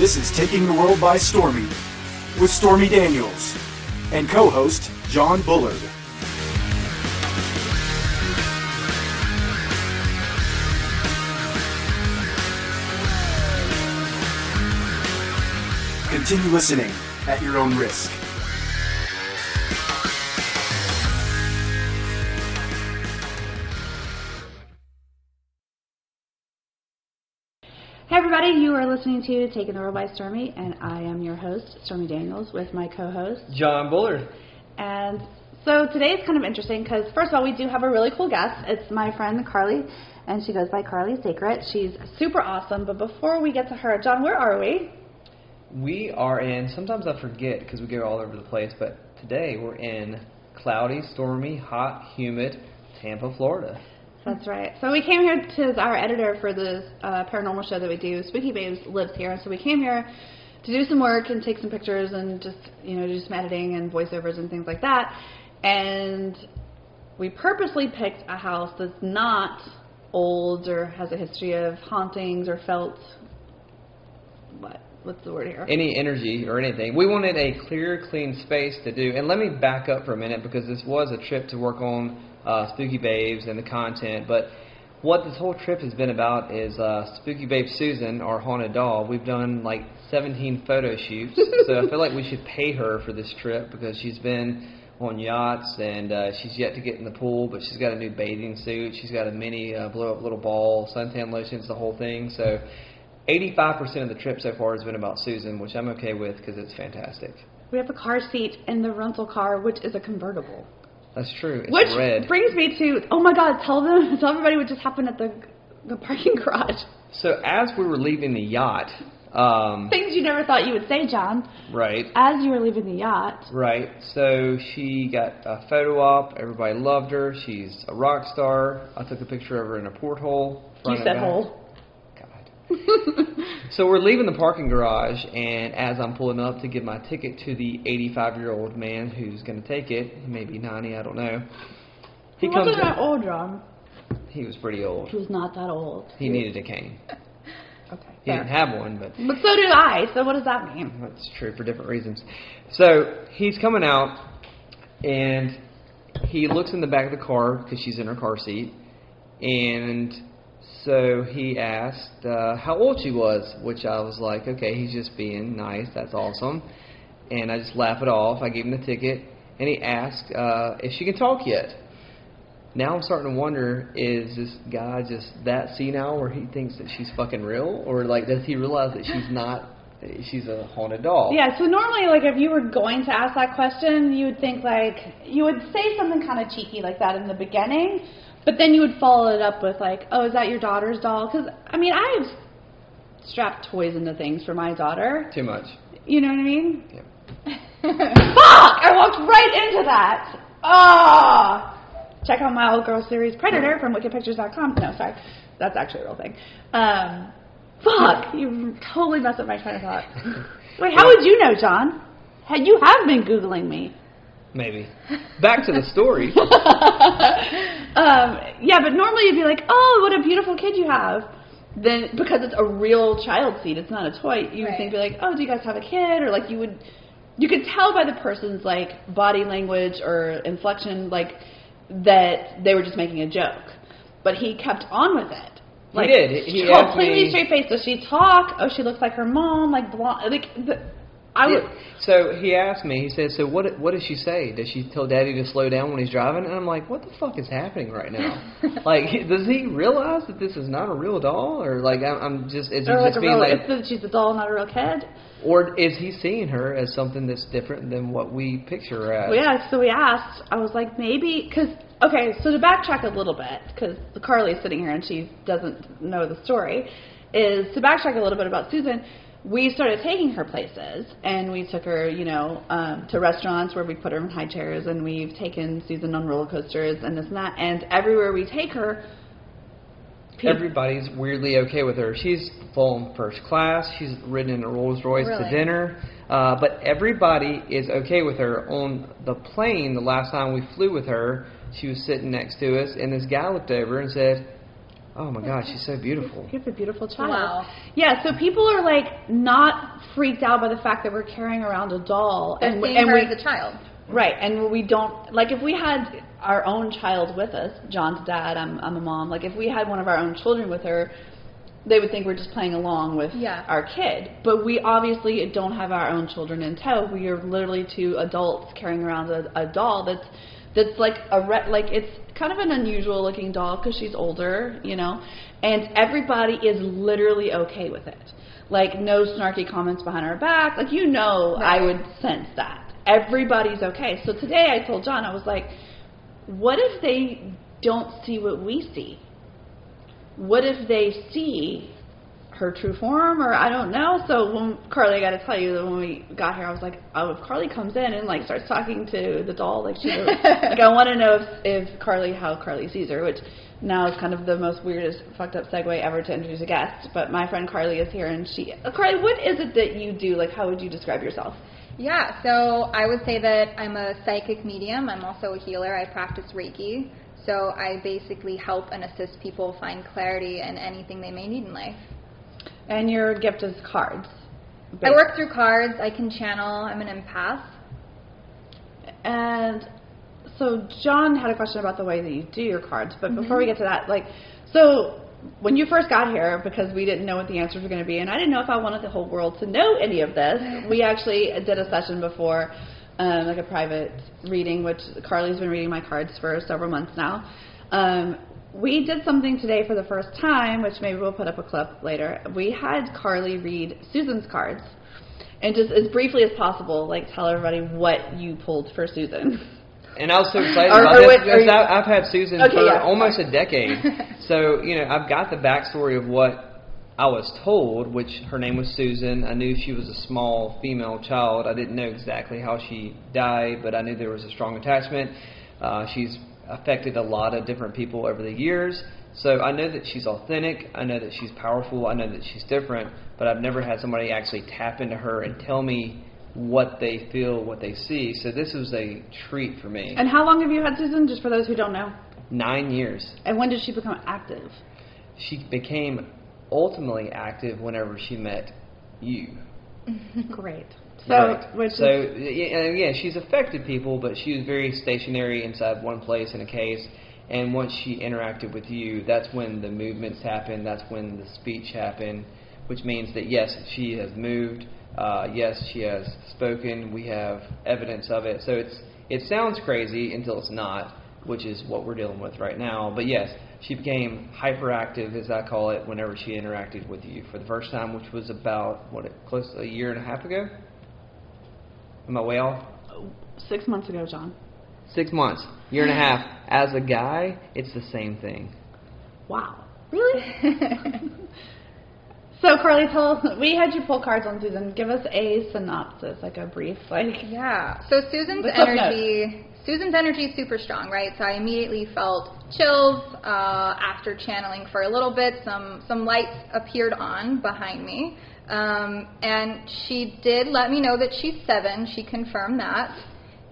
This is Taking the World by Stormy with Stormy Daniels and co host John Bullard. Continue listening at your own risk. You are listening to Taking the World by Stormy, and I am your host, Stormy Daniels, with my co-host. John Bullard. And so today is kind of interesting because first of all, we do have a really cool guest. It's my friend Carly, and she goes by Carly Sacred. She's super awesome. But before we get to her, John, where are we? We are in, sometimes I forget because we go all over the place, but today we're in cloudy, stormy, hot, humid Tampa, Florida. That's right. So we came here to our editor for the uh, paranormal show that we do. Spooky Babes lives here, so we came here to do some work and take some pictures and just you know do some editing and voiceovers and things like that. And we purposely picked a house that's not old or has a history of hauntings or felt what what's the word here? Any energy or anything. We wanted a clear, clean space to do. And let me back up for a minute because this was a trip to work on uh, Spooky Babes and the content. But what this whole trip has been about is uh, Spooky Babe Susan, our haunted doll. We've done like 17 photo shoots, so I feel like we should pay her for this trip because she's been on yachts and uh, she's yet to get in the pool, but she's got a new bathing suit. She's got a mini uh, blow up little ball, suntan lotions, the whole thing. So 85% of the trip so far has been about Susan, which I'm okay with because it's fantastic. We have a car seat in the rental car, which is a convertible. That's true. It's Which red. brings me to oh my god, tell them tell everybody what just happened at the the parking garage. So as we were leaving the yacht, um, Things you never thought you would say, John. right, As you were leaving the yacht. right. So she got a photo op. Everybody loved her. She's a rock star. I took a picture of her in a porthole. You said hole. God. So we're leaving the parking garage, and as I'm pulling up to give my ticket to the 85 year old man who's going to take it, maybe 90, I don't know. He He comes. wasn't that old, John. He was pretty old. He was not that old. He needed a cane. Okay. He didn't have one, but But so did I. So what does that mean? That's true for different reasons. So he's coming out, and he looks in the back of the car because she's in her car seat, and so he asked uh, how old she was, which I was like, okay, he's just being nice. That's awesome, and I just laugh it off. I gave him the ticket, and he asked uh, if she can talk yet. Now I'm starting to wonder: Is this guy just that senile, where he thinks that she's fucking real, or like does he realize that she's not? She's a haunted doll. Yeah, so normally, like, if you were going to ask that question, you would think, like, you would say something kind of cheeky like that in the beginning, but then you would follow it up with, like, oh, is that your daughter's doll? Because, I mean, I have strapped toys into things for my daughter. Too much. You know what I mean? Yeah. Fuck! I walked right into that. Ah! Check out my old girl series Predator from wickedpictures.com. No, sorry. That's actually a real thing. Um, fuck! You totally messed up my train of thought. Wait, how would you know, John? You have been Googling me. Maybe. Back to the story. um, yeah, but normally you'd be like, oh, what a beautiful kid you have. Then, because it's a real child seat, it's not a toy, you would Right. think, be like, oh, do you guys have a kid? Or like you would, you could tell by the person's like body language or inflection, like that they were just making a joke. But he kept on with it. Like, did. He completely straight face. Does she talk? Oh, she looks like her mom, like blonde. Like, the, I would. So he asked me. He said, "So what? What does she say? Does she tell Daddy to slow down when he's driving?" And I'm like, "What the fuck is happening right now? like, does he realize that this is not a real doll, or like I'm, I'm just is he like just being real, like, she's a doll, not a real kid. or is he seeing her as something that's different than what we picture her as?" Well, yeah, so we asked. I was like, maybe because okay. So to backtrack a little bit, because Carly's sitting here and she doesn't know the story, is to backtrack a little bit about Susan. We started taking her places, and we took her, you know, um, to restaurants where we put her in high chairs, and we've taken Susan on roller coasters and this and that. And everywhere we take her, Everybody's weirdly okay with her. She's flown first class. She's ridden in a Rolls Royce to dinner. Uh, but everybody is okay with her. On the plane, the last time we flew with her, she was sitting next to us, and this guy looked over and said, Oh my gosh, she's so beautiful. You have a beautiful child. Wow. Yeah, so people are like not freaked out by the fact that we're carrying around a doll They're and, and we as a child. right, and we don't like if we had our own child with us. John's dad, I'm I'm a mom. Like if we had one of our own children with her, they would think we're just playing along with Yeah. our kid. But we obviously don't have our own children in tow. We are literally two adults carrying around a, a doll that's that's like a re- like it's kind of an unusual looking doll because she's older, you know, and everybody is literally okay with it. Like no snarky comments behind her back. Like you know, I would sense that everybody's okay. So today I told John I was like, what if they don't see what we see? what if they see her true form or I don't know. So when Carly, I got to tell you that when we got here, I was like, oh, if Carly comes in and like starts talking to the doll, like she, like I want to know if, if Carly how Carly sees her, which now is kind of the most weirdest fucked up segue ever to introduce a guest. But my friend Carly is here, and she, uh, Carly, what is it that you do? Like, how would you describe yourself? Yeah, so I would say that I'm a psychic medium. I'm also a healer. I practice Reiki. So I basically help and assist people find clarity in anything they may need in life. And your gift is cards. I work through cards. I can channel. I'm an empath. And so John had a question about the way that you do your cards, but before we get to that, like, so when you first got here, because we didn't know what the answers were going to be, and I didn't know if I wanted the whole world to know any of this, we actually did a session before, um, like a private reading, which Carly's been reading my cards for several months now. Um, we did something today for the first time, which maybe we'll put up a clip later. We had Carly read Susan's cards, and just as briefly as possible, like tell everybody what you pulled for Susan. And I was so excited Or- about or this because I- I've had Susan Okay, for yeah, almost sorry. a decade. so, you know, I've got the backstory of what I was told, which her name was Susan. I knew she was a small female child. I didn't know exactly how she died, but I knew there was a strong attachment. Uh, she's affected a lot of different people over the years. So I know that she's authentic. I know that she's powerful. I know that she's different. But I've never had somebody actually tap into her and tell me what they feel, what they see. So this was a treat for me. And how long have you had Susan, just for those who don't know? Nine years. And when did she become active? She became ultimately active whenever she met you. Great. So, Right. which so is, yeah, yeah, she's affected people, but she was very stationary inside one place in a case. And once she interacted with you, that's when the movements happened. That's when the speech happened, which means that yes, she has moved. Uh, yes, she has spoken. We have evidence of it. So it's it sounds crazy until it's not, which is what we're dealing with right now. But yes, she became hyperactive, as I call it, whenever she interacted with you for the first time, which was about what close to a year and a half ago. Am I way off? six months ago, John. Six months, year and a half. As a guy, it's the same thing. Wow. Really? so, Carly, tell us, we had you pull cards on Susan. Give us a synopsis, like a brief, like. Yeah. So Susan's The clip energy, Susan's energy is super strong, right? So I immediately felt chills uh, after channeling for a little bit. Some some lights appeared on behind me, um, and she did let me know that she's seven. She confirmed that,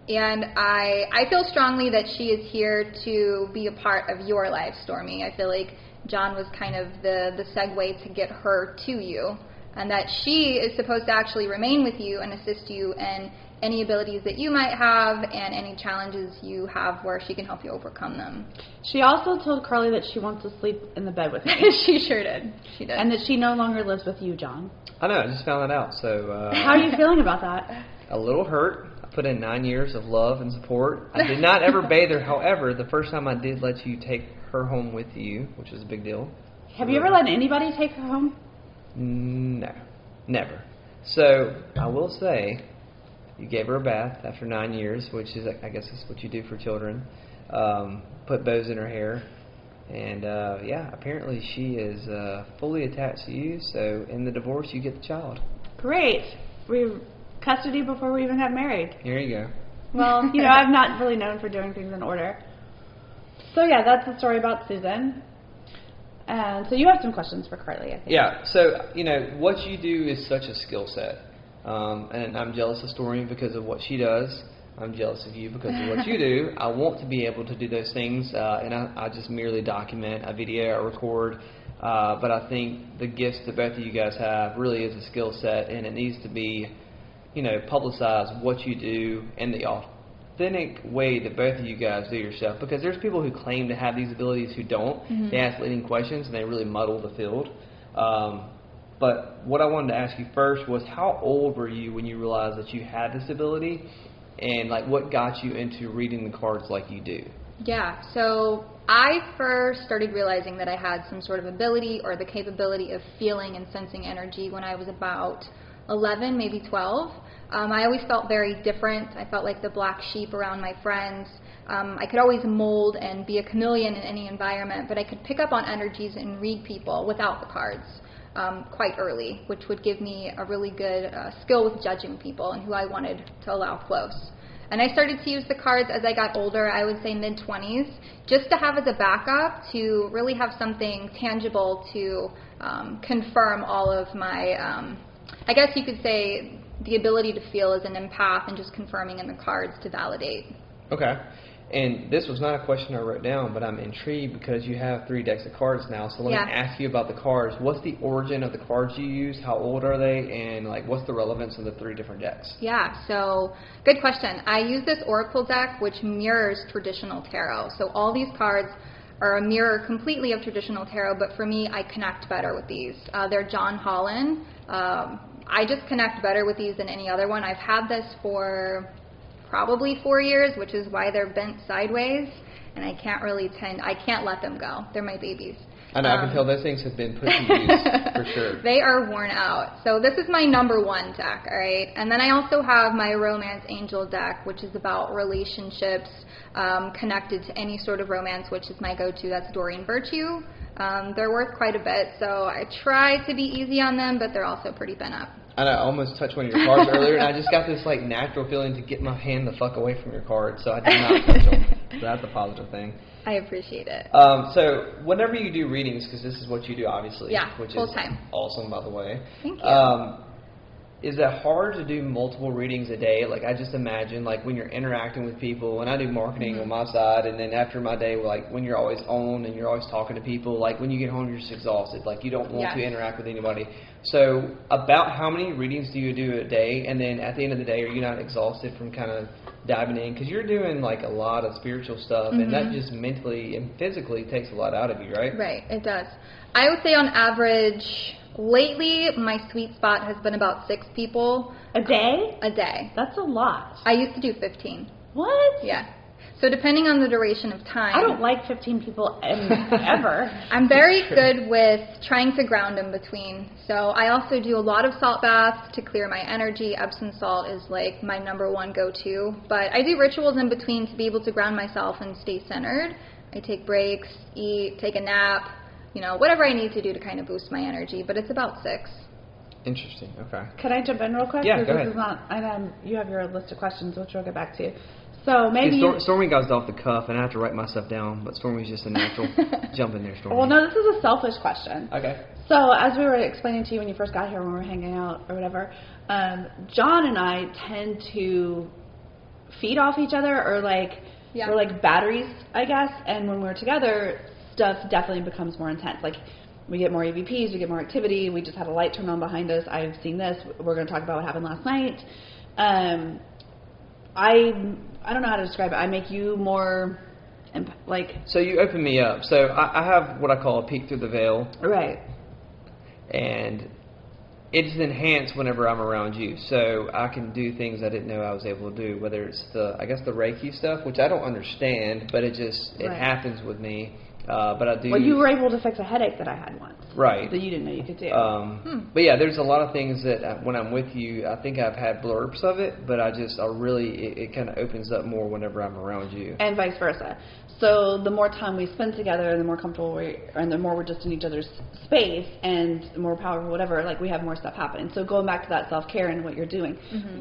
and I I feel strongly that she is here to be a part of your life, Stormy. I feel like John was kind of the the segue to get her to you and that she is supposed to actually remain with you and assist you in any abilities that you might have and any challenges you have where she can help you overcome them. She also told Carly that she wants to sleep in the bed with me, she sure did. She did. and that she no longer lives with you, John. I know. I just found that out. So uh, How are you feeling about that? a little hurt. I put in nine years of love and support. I did not ever bathe her. However, the first time I did let you take her home with you, which was a big deal. Have you ever let anybody take her home? No, never. So I will say, you gave her a bath after nine years, which is, I guess, is what you do for children. Um, put bows in her hair, and uh, yeah, apparently she is uh, fully attached to you. So in the divorce, you get the child. Great. We custody before we even got married. Here you go. Well, you know, I'm not really known for doing things in order. So yeah, that's the story about Susan. And so you have some questions for Carly, I think. Yeah. So you know what you do is such a skill set, um, and I'm jealous of Stormy because of what she does. I'm jealous of you because of what you do. I want to be able to do those things, uh, and I, I just merely document a video I record. Uh, but I think the gifts that both of you guys have really is a skill set, and it needs to be, you know, publicize what you do and the authentic way that both of you guys do your stuff. Because there's people who claim to have these abilities who don't. Mm-hmm. They ask leading questions and they really muddle the field. Um, but what I wanted to ask you first was how old were you when you realized that you had this ability, and like what got you into reading the cards like you do? Yeah, so I first started realizing that I had some sort of ability or the capability of feeling and sensing energy when I was about 11, maybe 12. Um, I always felt very different. I felt like the black sheep around my friends. Um, I could always mold and be a chameleon in any environment, but I could pick up on energies and read people without the cards um, quite early, which would give me a really good uh, skill with judging people and who I wanted to allow close. And I started to use the cards as I got older, I would say mid 20s, just to have as a backup to really have something tangible to um, confirm all of my, um, I guess you could say, the ability to feel as an empath and just confirming in the cards to validate. Okay. And this was not a question I wrote down, but I'm intrigued because you have three decks of cards now. So let Yeah. me ask you about the cards. What's the origin of the cards you use? How old are they? And like, what's the relevance of the three different decks? Yeah, so good question. I use this Oracle deck which mirrors traditional tarot. So all these cards are a mirror completely of traditional tarot, but for me, I connect better with these. Uh, they're John Holland. Um, I just connect better with these than any other one. I've had this for probably four years, which is why they're bent sideways, and I can't really tend, I can't let them go. They're my babies. I know I Um, can tell those things have been put to use for sure. They are worn out. So this is my number one deck, all right? And then I also have my Romance Angel deck, which is about relationships um, connected to any sort of romance, which is my go-to. That's Doreen Virtue. Um, they're worth quite a bit, so I try to be easy on them, but they're also pretty bent up. I know, I almost touched one of your cards earlier, and I just got this like natural feeling to get my hand the fuck away from your cards, so I did not touch them. So that's a positive thing. I appreciate it. Um, so whenever you do readings, because this is what you do, obviously, Yeah, which full is time. awesome, by the way. Thank you. Um, is it hard to do multiple readings a day? Like I just imagine, like when you're interacting with people, and I do marketing Mm-hmm. on my side, and then after my day, like when you're always on and you're always talking to people, like when you get home, you're just exhausted. Like you don't want Yes. to interact with anybody. So about how many readings do you do a day? And then at the end of the day, are you not exhausted from kind of diving in? Because you're doing like a lot of spiritual stuff, and that just mentally and physically takes a lot out of you, right? Right, it does. I would say on average, lately, my sweet spot has been about six people A day? a day. That's a lot. I used to do 15. What? Yeah. So depending on the duration of time, I don't like 15 people em- ever. I'm very good with trying to ground in between. So I also do a lot of salt baths to clear my energy. Epsom salt is like my number one go-to. But I do rituals in between to be able to ground myself and stay centered. I take breaks, eat, take a nap, you know, whatever I need to do to kind of boost my energy. But it's about six. Interesting. Okay. Can I jump in real quick? Yeah, Because go this ahead. is not, I know you have your list of questions, which we'll get back to. So See, maybe. Stor- Stormy got off the cuff, and I have to write my stuff down. But Stormy's just a natural. Jump in there, Stormy. well, no, this is a selfish question. Okay. So, as we were explaining to you when you first got here, when we were hanging out or whatever, um, John and I tend to feed off each other, or like Yeah. we're like batteries, I guess. And when we're together, stuff definitely becomes more intense. Like we get more EVPs, we get more activity. We just had a light turn on behind us. I've seen this. We're going to talk about what happened last night. Um, I I don't know how to describe it. I make you more imp- like So you open me up. So I, I have what I call a peek through the veil, right. and it's enhanced whenever I'm around you. So I can do things I didn't know I was able to do. Whether it's the I guess the Reiki stuff, which I don't understand, but it just it Right. happens with me. Uh, but I do. Well, you were able to fix a headache that I had once. Right. That you didn't know you could do. Um, But yeah, there's a lot of things that uh, when I'm with you, I think I've had blurbs of it, but I just I really it, it kind of opens up more whenever I'm around you. and vice versa. So the more time we spend together, the more comfortable we, are, and the more we're just in each other's space, and the more powerful, whatever. Like we have more stuff happen. So going back to that self care and what you're doing,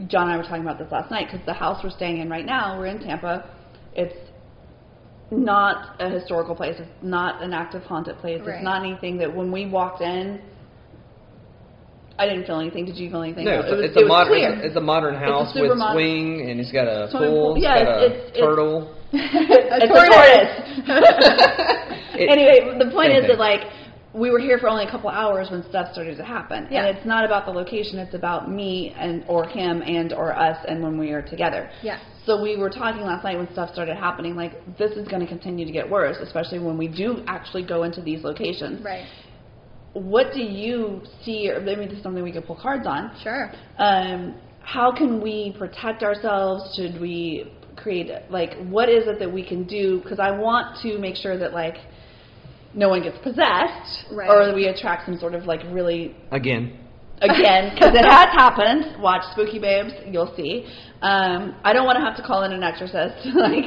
John and I were talking about this last night because the house we're staying in right now, we're in Tampa. It's not a historical place. It's not an active haunted place. Right. It's not anything that when we walked in, I didn't feel anything. Did you feel anything? No, it it's, was, it's it a modern. clear. It's, a, it's a modern house super with modern- swing, and it's got a Swimming pool. pool. It's Yeah, got a it's- it's- turtle. it's tortoise. a tortoise. It- anyway, the point Same is thing. that like we were here for only a couple hours when stuff started to happen, Yeah. and it's not about the location; it's about me and or him and or us, and when we are together. Yes. So we were talking last night when stuff started happening. Like this is going to continue to get worse, especially when we do actually go into these locations. Right. What do you see, or maybe this is something we could pull cards on? Sure. um, how can we protect ourselves? Should we create like what is it that we can do? Because I want to make sure that like no one gets possessed, Right. or we attract some sort of like really Again, again because it has happened. Watch Spooky Babes, you'll see. Um, I don't want to have to call in an exorcist, like.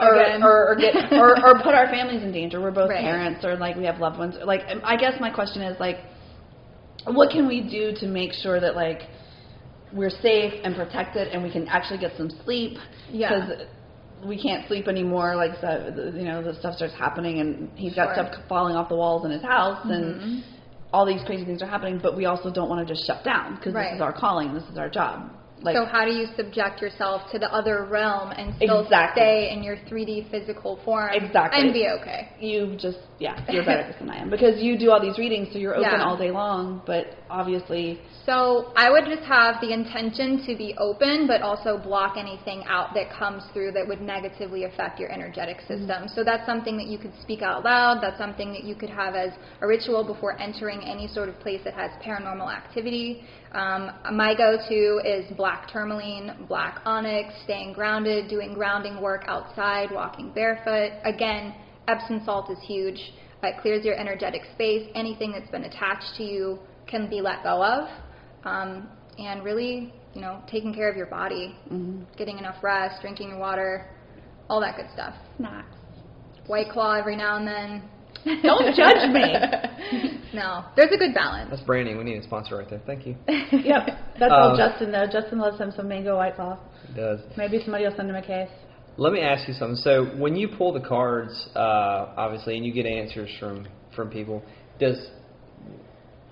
Or, Again. or, or get or, or put our families in danger. We're both Right. parents, or like we have loved ones. Like I guess my question is like, what can we do to make sure that like we're safe and protected and we can actually get some sleep Yeah. because we can't sleep anymore like so, the- you know the stuff starts happening and he's got Sure. stuff falling off the walls in his house Mhm. and all these crazy things are happening but we also don't want to just shut down because Right. this is our calling this is our job like so how do you subject yourself to the other realm and still Exactly. stay in your 3D physical form Exactly. and be okay? you just yeah you're better at this than I am because you do all these readings so you're open Yeah. all day long but obviously So I would just have the intention to be open, but also block anything out that comes through that would negatively affect your energetic system. So that's something that you could speak out loud. That's something that you could have as a ritual before entering any sort of place that has paranormal activity. Um, my go-to is black tourmaline, black onyx, staying grounded, doing grounding work outside, walking barefoot. Again, Epsom salt is huge. It clears your energetic space. Anything that's been attached to you can be let go of. Um, and really, you know, taking care of your body, getting enough rest, drinking your water, all that good stuff. snacks White claw every now and then. Don't judge me. no, there's a good balance. that's branding. We need a sponsor right there. Thank you. yep that's all Um, Justin though Justin loves him some mango white Claw. It does. maybe somebody will send him a case Let me ask you something. So when you pull the cards, uh, obviously, and you get answers from from people, does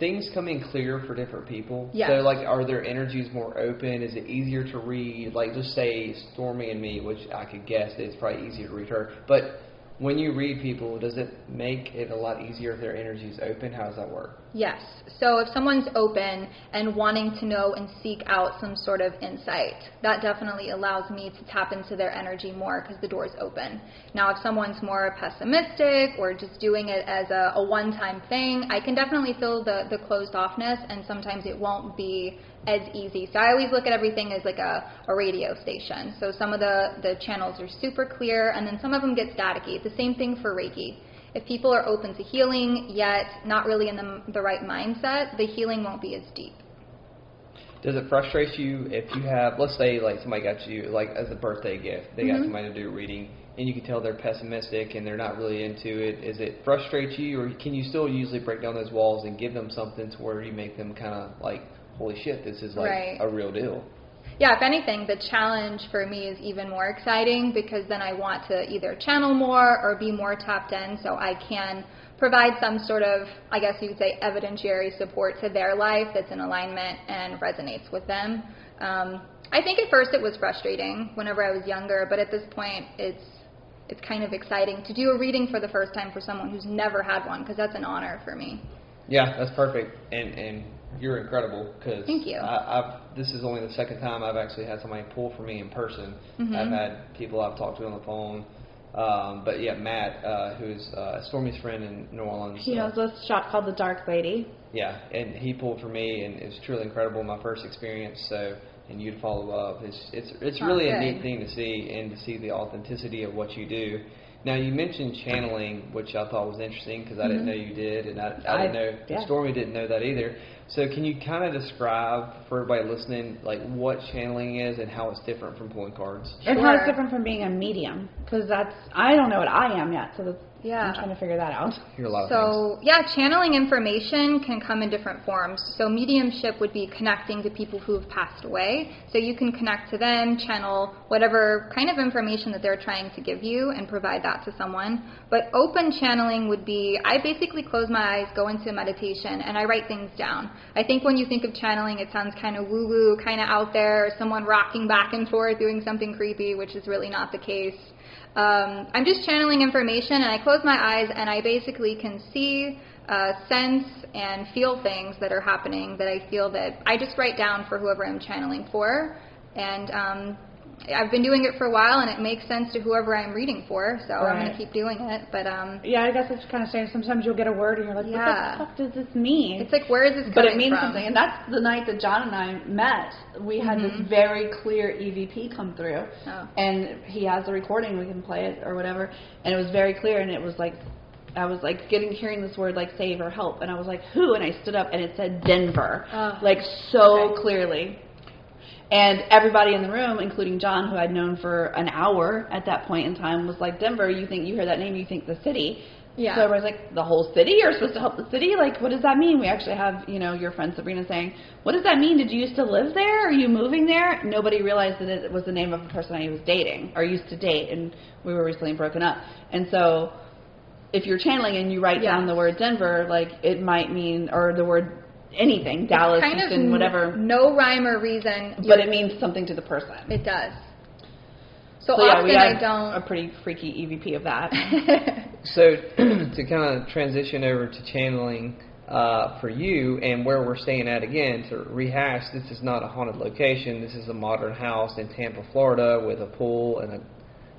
things come in clear for different people? Yes. So like, are their energies more open? Is it easier to read? Like, just say Stormy and me, which I could guess it's probably easier to read her. But when you read people, does it make it a lot easier if their energy is open? How does that work? Yes. So if someone's open and wanting to know and seek out some sort of insight, that definitely allows me to tap into their energy more because the door's open. Now, if someone's more pessimistic or just doing it as a, a one-time thing, I can definitely feel the, the closed offness and sometimes it won't be as easy. So I always look at everything as like a, a radio station. So some of the, the channels are super clear and then some of them get staticky. It's the same thing for Reiki. If people are open to healing yet not really in the, the right mindset, the healing won't be as deep. Does it frustrate you if you have, let's say, like somebody got you, like as a birthday gift, they got Mhm. somebody to do a reading, and you can tell they're pessimistic and they're not really into it. Is it frustrate you, or can you still usually break down those walls and give them something to where you make them kind of like, holy shit, this is like Right. a real deal? Yeah, if anything, the challenge for me is even more exciting because then I want to either channel more or be more tapped in so I can provide some sort of, I guess you could say, evidentiary support to their life that's in alignment and resonates with them. Um, I think at first it was frustrating whenever I was younger, but at this point it's it's kind of exciting to do a reading for the first time for someone who's never had one because that's an honor for me. Yeah, that's perfect, and and you're incredible because Thank you. I, I've this is only the second time I've actually had somebody pull for me in person. Mhm. I've had people I've talked to on the phone, um, but yeah, Matt, uh, who's uh, Stormy's friend in New Orleans. He uh, knows this shop called the Dark Lady. Yeah, and he pulled for me, and it was truly incredible. My first experience, so and you'd follow up. It's it's it's Oh, really a neat thing to see, and to see the authenticity of what you do. Now you mentioned channeling, which I thought was interesting because I didn't Mhm. know you did, and I, I I- didn't know yeah. Stormy didn't know that either. So can you kind of describe for everybody listening, like what channeling is and how it's different from pulling cards? And how it's different from being a medium, because that's I don't know what I am yet. So that's Yeah. I'm trying to figure that out. Hear a lot of things. So, yeah, channeling information can come in different forms. So, mediumship would be connecting to people who have passed away. So, you can connect to them, channel whatever kind of information that they're trying to give you, and provide that to someone. But open channeling would be I basically close my eyes, go into meditation, and I write things down. I think when you think of channeling, it sounds kind of woo woo, kind of out there, someone rocking back and forth doing something creepy, which is really not the case um, I'm just channeling information, and I close my eyes, and I basically can see, uh, sense, and feel things that are happening that I feel that I just write down for whoever I'm channeling for, and um, I've been doing it for a while, and it makes sense to whoever I'm reading for, so I'm going to keep doing it. But um, Yeah, I guess it's kind of strange. Sometimes you'll get a word and you're like, Yeah. what the fuck does this mean? it's like, where is this but it means from? something, and that's the night that John and I met. We had this very clear EVP come through, Oh. and he has the recording. We can play it or whatever, and it was very clear. And it was like, I was like getting hearing this word like save or help, and I was like, who? And I stood up, and it said Denver, Oh. like so Okay. clearly. And everybody in the room, including John, who I'd known for an hour at that point in time, was like, Denver, you think you hear that name, you think the city. Yeah. So everybody's like, the whole city? You're supposed to help the city? Like, what does that mean? We actually have, you know, your friend Sabrina saying, what does that mean? Did you used to live there? Are you moving there? Nobody realized that it was the name of a person I was dating or used to date, and we were recently broken up. And so if you're channeling and you write Yeah. down the word Denver, like, it might mean, or the word anything, Dallas, kind Houston, of whatever, no rhyme or reason. but it means something to the person. it does. So, So yeah, often we I don't. a pretty freaky EVP of that. So to kind of transition over to channeling uh, for you and where we're staying at again to rehash, this is not a haunted location. This is a modern house in Tampa, Florida, with a pool and a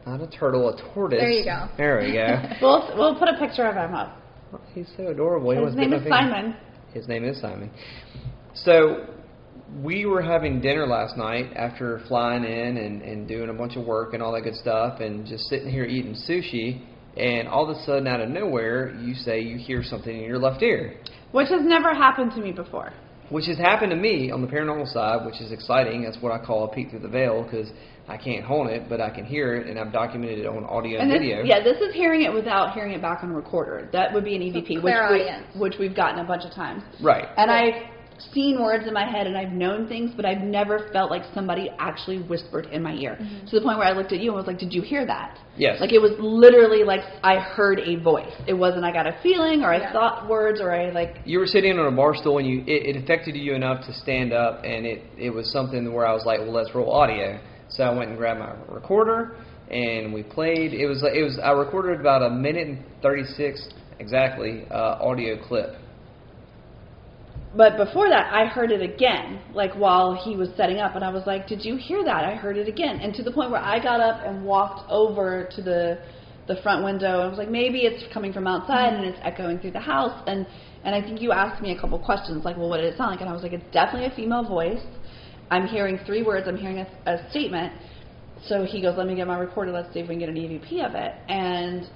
not a turtle, a tortoise. There you go. There we go. we'll we'll put a picture of him up. He's so adorable. His wants name is. Simon. His name is Simon. So we were having dinner last night after flying in and, and doing a bunch of work and all that good stuff and just sitting here eating sushi and all of a sudden out of nowhere you say you hear something in your left ear. Which has never happened to me before. Which has happened to me on the paranormal side, which is exciting. That's what I call a peek through the veil because I can't hone it, but I can hear it, and I've documented it on audio and, And this, video. yeah, this is hearing it without hearing it back on a recorder. That would be an EVP, which, we, which we've gotten a bunch of times. Right. And I've seen words in my head and I've known things, but I've never felt like somebody actually whispered in my ear. To the point where I looked at you and was like, Did you hear that? Yes. Like it was literally like I heard a voice. It wasn't I got a feeling or I Yeah. thought words or I like you were sitting on a bar stool and you it, it affected you enough to stand up and it it was something where I was like, well, let's roll audio. So I went and grabbed my recorder and we played. It was it was I recorded about a minute and thirty six exactly uh, audio clip. But before that, I heard it again, like while he was setting up, and I was like, "Did you hear that?" I heard it again, and to the point where I got up and walked over to the the front window, and I was like, "Maybe it's coming from outside and it's echoing through the house." And and I think you asked me a couple questions, like, "Well, what did it sound like?" And I was like, "It's definitely a female voice. I'm hearing three words. I'm hearing a, a statement." So he goes, "Let me get my recorder. Let's see if we can get an EVP of it." And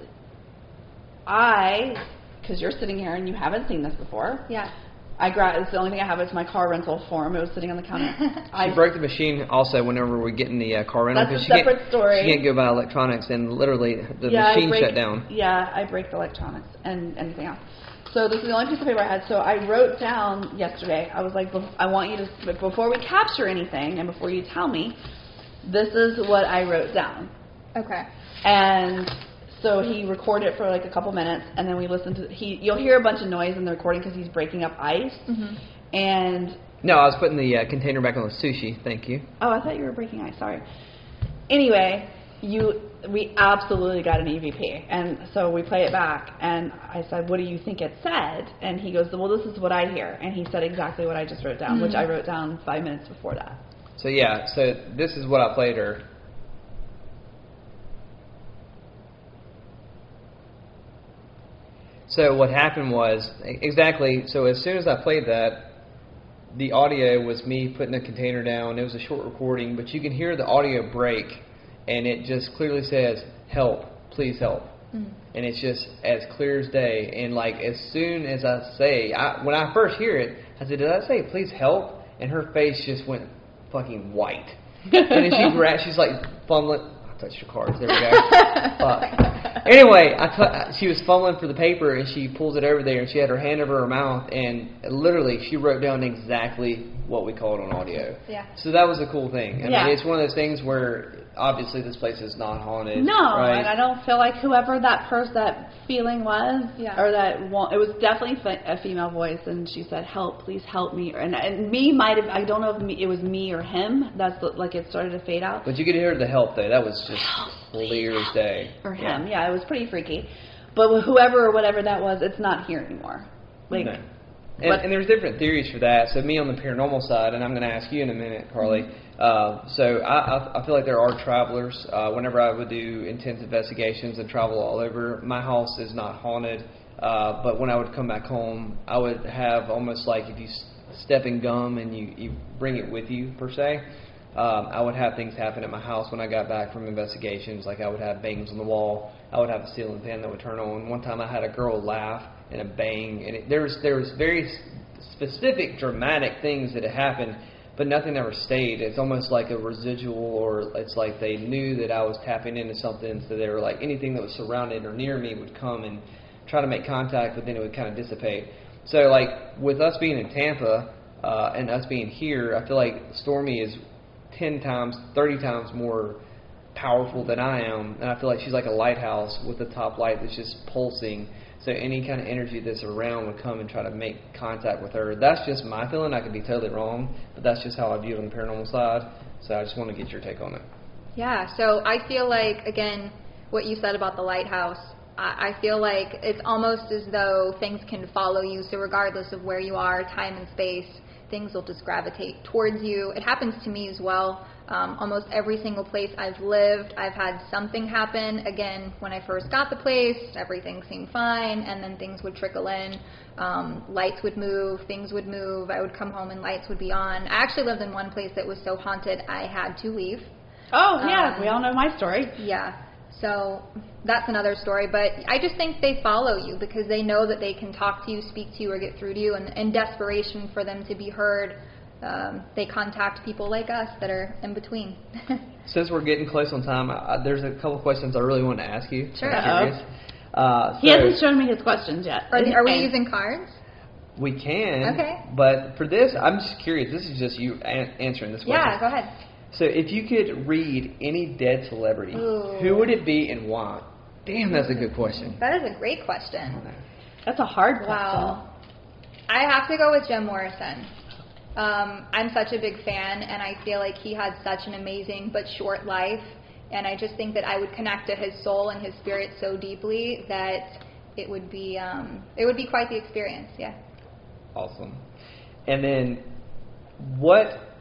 I, because you're sitting here and you haven't seen this before, Yeah. I grabbed. It's the only thing I have is my car rental form. It was sitting on the counter. I She broke the machine also whenever we get in the uh, car rental. That's a 'cause she can't- separate story. She can't go buy electronics and literally the yeah, machine break, shut down. Yeah, I break the electronics and anything else. So this is the only piece of paper I had. So I wrote down yesterday. I was like, I want you to before we capture anything and before you tell me, this is what I wrote down. Okay. And so he recorded it for like a couple minutes, and then we listened to. He you'll hear a bunch of noise in the recording because he's breaking up ice. Mm-hmm. And No, I was putting the uh, container back on the sushi. Thank you. Oh, I thought you were breaking ice. Sorry. Anyway, you we absolutely got an EVP, and so we play it back, and I said, "What do you think it said?" And he goes, "Well, this is what I hear," and he said exactly what I just wrote down, which I wrote down five minutes before that. So yeah, so this is what I played her. So what happened was exactly. So as soon as I played that, the audio was me putting the container down. It was a short recording, but you can hear the audio break, and it just clearly says, "Help! Please help!" Mm. And it's just as clear as day. And like as soon as I say, I, when I first hear it, I said, "Did I say please help?" And her face just went fucking white. and then she grabbed, she's like fumbling. Touched your cards. There we go. Fuck. Anyway, I cut, she was fumbling for the paper and she pulls it over there and she had her hand over her mouth and literally she wrote down exactly what we called on audio. Yeah. So that was a cool thing. I Yeah. mean, it's one of those things where obviously this place is not haunted. No, right? and I don't feel like whoever that person, that feeling was, Yeah. or that wa- it was definitely fe- a female voice, and she said, "Help, please help me." And, and me might have, I don't know if me, it was me or him. That's the, like it started to fade out, But you could hear the help though. That was just clear as day. or him. Yeah, it was pretty freaky. But whoever or whatever that was, it's not here anymore. Like, No. And, But- and there's different theories for that. So me on the paranormal side, and I'm going to ask you in a minute, Carly. Uh, so I, I, I feel like there are travelers. Uh, whenever I would do intense investigations and travel all over, my house is not haunted. Uh, but when I would come back home, I would have almost like if you step in gum and you, you bring it with you per se. Um, I would have things happen at my house when I got back from investigations. Like I would have bangs on the wall. I would have a ceiling fan that would turn on. One time I had a girl laugh and a bang, and it, there was there was very specific dramatic things that had happened, but nothing ever stayed. It's almost like a residual, or it's like they knew that I was tapping into something, so they were like anything that was surrounded or near me would come and try to make contact, but then it would kind of dissipate. So like with us being in Tampa uh, and us being here, I feel like Stormy is ten times, thirty times more powerful than I am, and I feel like she's like a lighthouse with a top light that's just pulsing. So any kind of energy that's around would come and try to make contact with her. That's just my feeling. I could be totally wrong, but that's just how I view it on the paranormal side. So I just want to get your take on it. Yeah, so I feel like, again, what you said about the lighthouse, I, I feel like it's almost as though things can follow you. So, regardless of where you are, time and space, things will just gravitate towards you. It happens to me as well. Um, almost every single place I've lived, I've had something happen. Again, when I first got the place, everything seemed fine, and then things would trickle in. Um, lights would move, things would move. I would come home and lights would be on. I actually lived in one place that was so haunted I had to leave. oh yeah, Um, we all know my story. Yeah. So that's another story, but I just think they follow you because they know that they can talk to you, speak to you, or get through to you, and in desperation for them to be heard, um, they contact people like us that are in between. Since we're getting close on time, I, there's a couple questions I really want to ask you. Sure. I'm curious. Uh, He hasn't shown me his questions yet. are, are we using cards? we can. Okay. But for this, I'm just curious. This is just you an- answering this question. Yeah, go ahead. So if you could read any dead celebrity, Ooh. who would it be and why? Damn, that's a good question. That is a great question. That's a hard question. Wow. I have to go with Jim Morrison. Um, I'm such a big fan, and I feel like he had such an amazing but short life. And I just think that I would connect to his soul and his spirit so deeply that it would be um, it would be quite the experience. Yeah. Awesome. And then, what?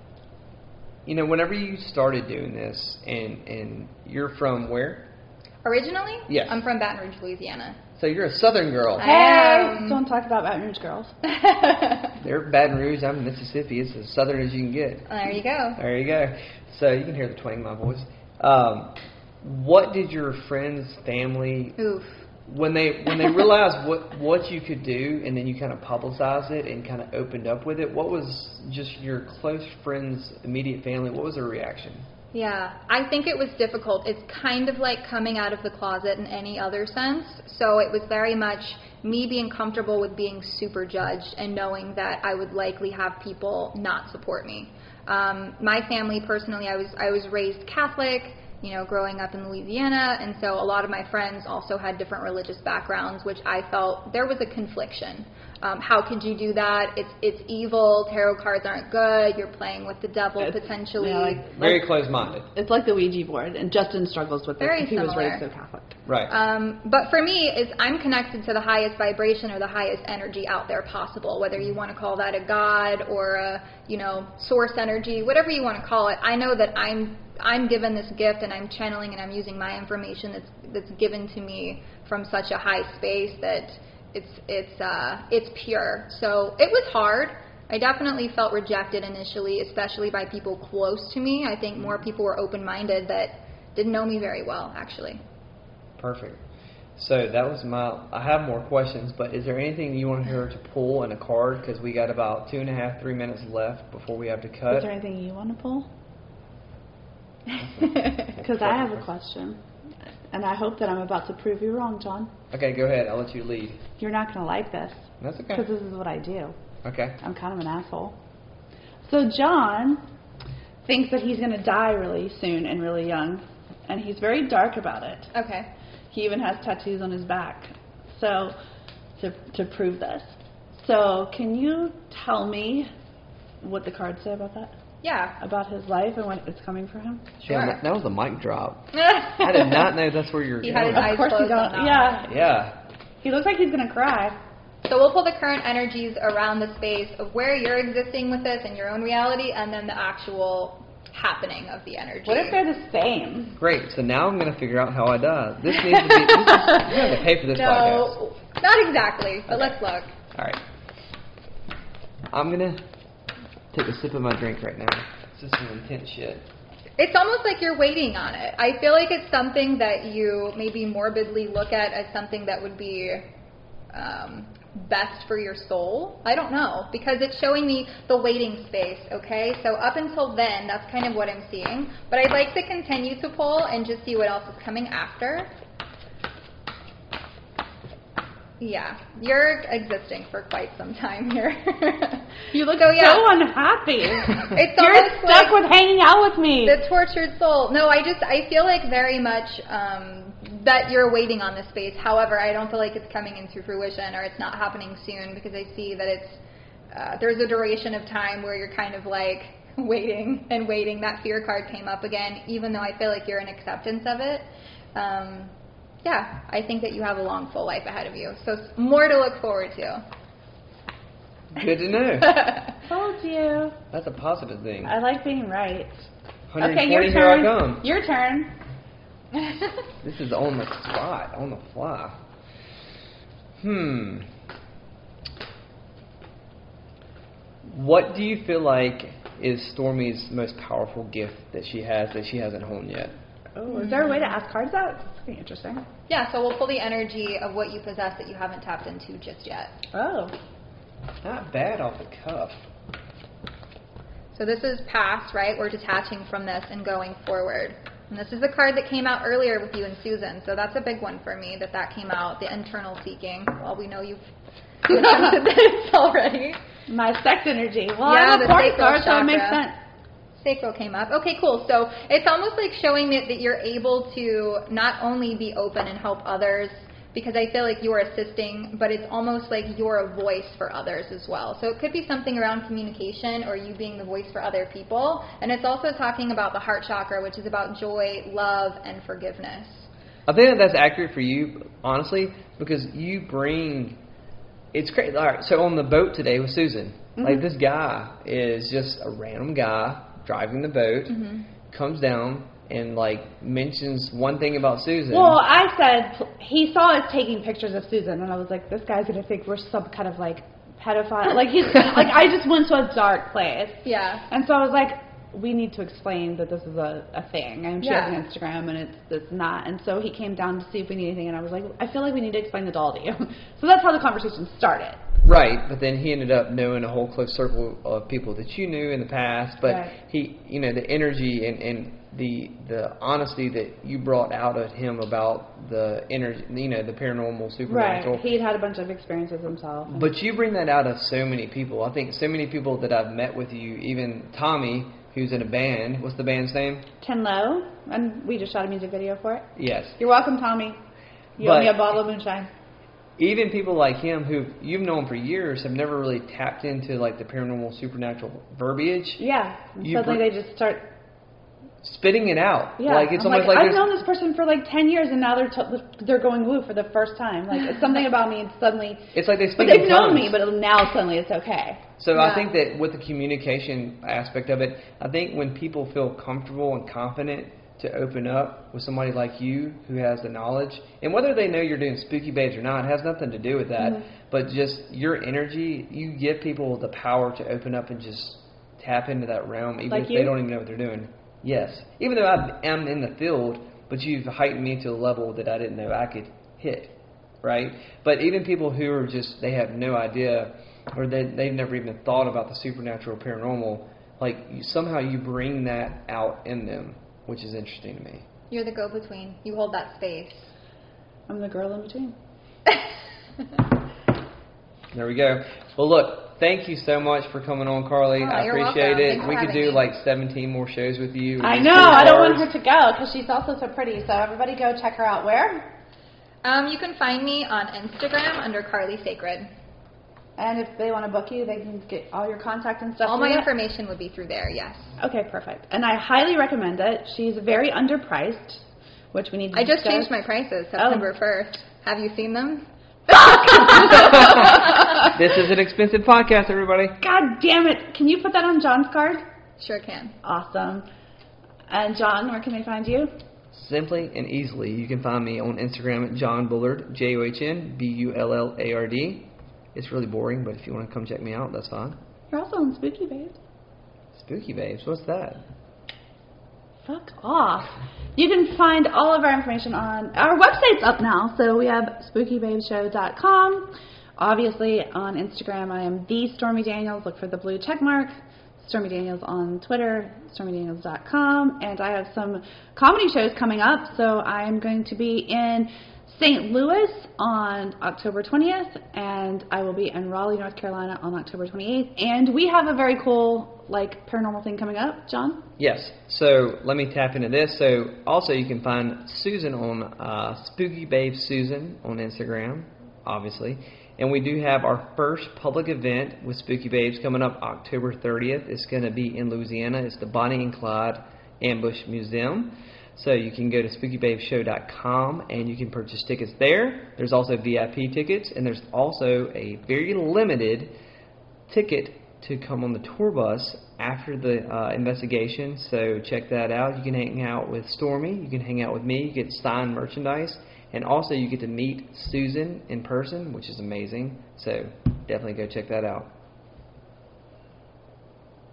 You know, whenever you started doing this, and and you're from where? Originally, Yes. I'm from Baton Rouge, Louisiana. So you're a Southern girl. Hey, Um, don't talk about Baton Rouge girls. They're Baton Rouge. I'm Mississippi. It's as southern as you can get. there you go. There you go. So you can hear the twang in my voice. Um, what did your friends, family, Oof. when they when they realized what what you could do, and then you kind of publicized it and kind of opened up with it? What was just your close friends, immediate family? What was their reaction? Yeah, I think it was difficult. It's kind of like coming out of the closet in any other sense. So it was very much me being comfortable with being super judged and knowing that I would likely have people not support me. Um, my family, personally, I was I was raised Catholic. You know, growing up in Louisiana, and so a lot of my friends also had different religious backgrounds, which I felt there was a confliction. Um, how could you do that? It's it's evil. Tarot cards aren't good. You're playing with the devil It's- potentially. yeah, like- Very close-minded. It's like the Ouija board, and Justin struggles with Very this. He was raised so Catholic. Right. Um, but for me, it's I'm connected to the highest vibration or the highest energy out there possible. Whether you want to call that a god or a you know source energy, whatever you want to call it, I know that I'm I'm given this gift and I'm channeling and I'm using my information that's that's given to me from such a high space that it's it's uh, it's pure. So it was hard. I definitely felt rejected initially, especially by people close to me. I think more people were open-minded that didn't know me very well, actually. Perfect. So that was my. I have more questions, but is there anything you want her to pull in a card? Because we got about two and a half, three minutes left before we have to cut. Is there anything you want to pull? Because I have a question. And I hope that I'm about to prove you wrong, John. Okay, go ahead. I'll let you lead. You're not going to like this. That's okay. Because this is what I do. Okay. I'm kind of an asshole. So John thinks that he's going to die really soon and really young. And he's very dark about it. Okay. He even has tattoos on his back. So, to, to prove this. So, can you tell me what the cards say about that? Yeah. About his life and what is coming for him? Sure. that- that was a mic drop. I I did not know that's where you're He going. had his eyes Of course you closed don't. on that one. Yeah. Yeah. He looks like he's going to cry. So we'll pull the current energies around the space of where you're existing with this and your own reality, and then the actual happening of the energy. What if they're the same? Great. So now I'm going to figure out how I die. This needs to be. This is, you have to pay for this podcast. no, not exactly, but let's look. All right. I'm going to take a sip of my drink right now. This is some intense shit. It's almost like you're waiting on it. I feel like it's something that you maybe morbidly look at as something that would be um, best for your soul. I don't know because it's showing me the waiting space. Okay, so up until then, that's kind of what I'm seeing. But I'd like to continue to pull and just see what else is coming after. Yeah, you're existing for quite some time here. You look So, yeah. so unhappy. It's You're stuck like- with hanging out with me. the tortured soul. No, I just I feel like very much um, that you're waiting on this space. However, I don't feel like it's coming into fruition or it's not happening soon because I see that it's uh, there's a duration of time where you're kind of like waiting and waiting. That fear card came up again, even though I feel like you're in acceptance of it. Um, yeah, I think that you have a long, full life ahead of you. So more to look forward to. Good to know. Told you. That's a positive thing. I like being right. okay, your here turn. I come. Your turn. This is on the spot, on the fly. Hmm. What do you feel like is Stormy's most powerful gift that she has that she hasn't honed yet? Oh, is there a way to ask cards out? That's pretty interesting. yeah, so we'll pull the energy of what you possess that you haven't tapped into just yet. Oh. Not bad off the cuff. So this is past, right? We're detaching from this and going forward. And this is the card that came out earlier with you and Susan. So that's a big one for me that that came out, the internal seeking. Well, we know you've attempted this already. My sex energy. Well, Yeah, I'm the a porn star, so it makes sense. Sacral came up. Okay, cool. So it's almost like showing that, that you're able to not only be open and help others, because I feel like you're assisting, but it's almost like you're a voice for others as well. So it could be something around communication or you being the voice for other people. And it's also talking about the heart chakra, which is about joy, love, and forgiveness. I think that that's accurate for you, honestly, because you bring. It's great. All right, so on the boat today with Susan, like mm-hmm. this guy is just a random guy driving the boat, mm-hmm. comes down and like mentions one thing about Susan. Well, I said he saw us taking pictures of Susan, and I was like, this guy's gonna think we're some kind of like pedophile. Like he's like I just went to a dark place, Yeah. and so I was like, we need to explain that this is a, a thing, and she has Yeah. an Instagram, and it's it's not. And so he came down to see if we need anything, and I was like, I feel like we need to explain the doll to you. so that's how the conversation started. Right, but then he ended up knowing a whole close circle of people that you knew in the past. But Right. he, you know, the energy and, and the the honesty that you brought out of him about the energy, you know, the paranormal, supernatural. Right. He'd had a bunch of experiences himself. But you bring that out of so many people. I think so many people that I've met with you, even Tommy, who's in a band. What's the band's name? Ten Low, and we just shot a music video for it. Yes. You're welcome, Tommy. You But- owe me a bottle of moonshine. Even people like him who you've known for years have never really tapped into like the paranormal, supernatural verbiage. Yeah. You suddenly br- they just start. Spitting it out. Yeah. Like it's I'm almost like, like, I've known this person for like ten years, and now they're t- they're going woo for the first time. Like it's something about me, and suddenly. it's like they But speak they've in known me, but now suddenly it's okay. So Yeah. I think that with the communication aspect of it, I think when people feel comfortable and confident to open up with somebody like you who has the knowledge, and whether they know you're doing spooky babes or not, it has nothing to do with that. Mm-hmm. But just your energy, you give people the power to open up and just tap into that realm, even Like if you? they don't even know what they're doing. Yes, even though I am in the field, but you've heightened me to a level that I didn't know I could hit right? But even people who are just they have no idea or they they've never even thought about the supernatural paranormal, like you, somehow you bring that out in them. Which is interesting to me. You're the go-between. You hold that space. I'm the girl in between. There we go. Well, look, thank you so much for coming on, Carly. Oh, I appreciate it. Thanks we could do me. like 17 more shows with you. I know. I don't want her to go because she's also so pretty. So everybody go check her out. Where? Um, you can find me on Instagram under Carly Sacred. And if they want to book you, they can get all your contact and stuff. All my through that? information would be through there. Yes. Okay, perfect. And I highly recommend it. She's very underpriced, which we need to I just changed my prices Oh. September 1st. Have you seen them? This is an expensive podcast, everybody. God damn it. Can you put that on John's card? Sure can. Awesome. And John, where can they find you? Simply and easily, you can find me on Instagram at John Bullard, J O H N B U L L A R D. It's really boring, but if you want to come check me out, that's fine. You're also on Spooky Babes. Spooky Babes, what's that? Fuck off. You can find all of our information on our website's up now. So we have spookybabeshow.com. Obviously on Instagram I am the Stormy Daniels. Look for the blue check mark. Stormy Daniels on Twitter, stormydaniels.com, and I have some comedy shows coming up. So I'm going to be in St. Louis on October 20th, and I will be in Raleigh, North Carolina on October 28th. And we have a very cool, like, paranormal thing coming up. John? Yes. So let me tap into this. So also you can find Susan on uh, Spooky Babe Susan on Instagram, obviously, and we do have our first public event with Spooky Babes coming up October 30th. It's going to be in Louisiana. It's the Bonnie and Clyde Ambush Museum. So you can go to spookybabeshow.com and you can purchase tickets there. There's also VIP tickets, and there's also a very limited ticket to come on the tour bus after the uh, investigation. So check that out. You can hang out with Stormy. You can hang out with me. You get signed merchandise, and also you get to meet Susan in person, which is amazing. So definitely go check that out.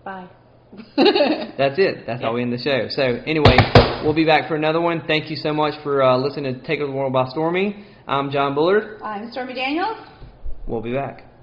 Bye. That's it. That's how we end the show. So anyway, we'll be back for another one. Thank you so much for uh, listening to Take Over the World by Stormy. I'm John Bullard. I'm Stormy Daniels. We'll be back.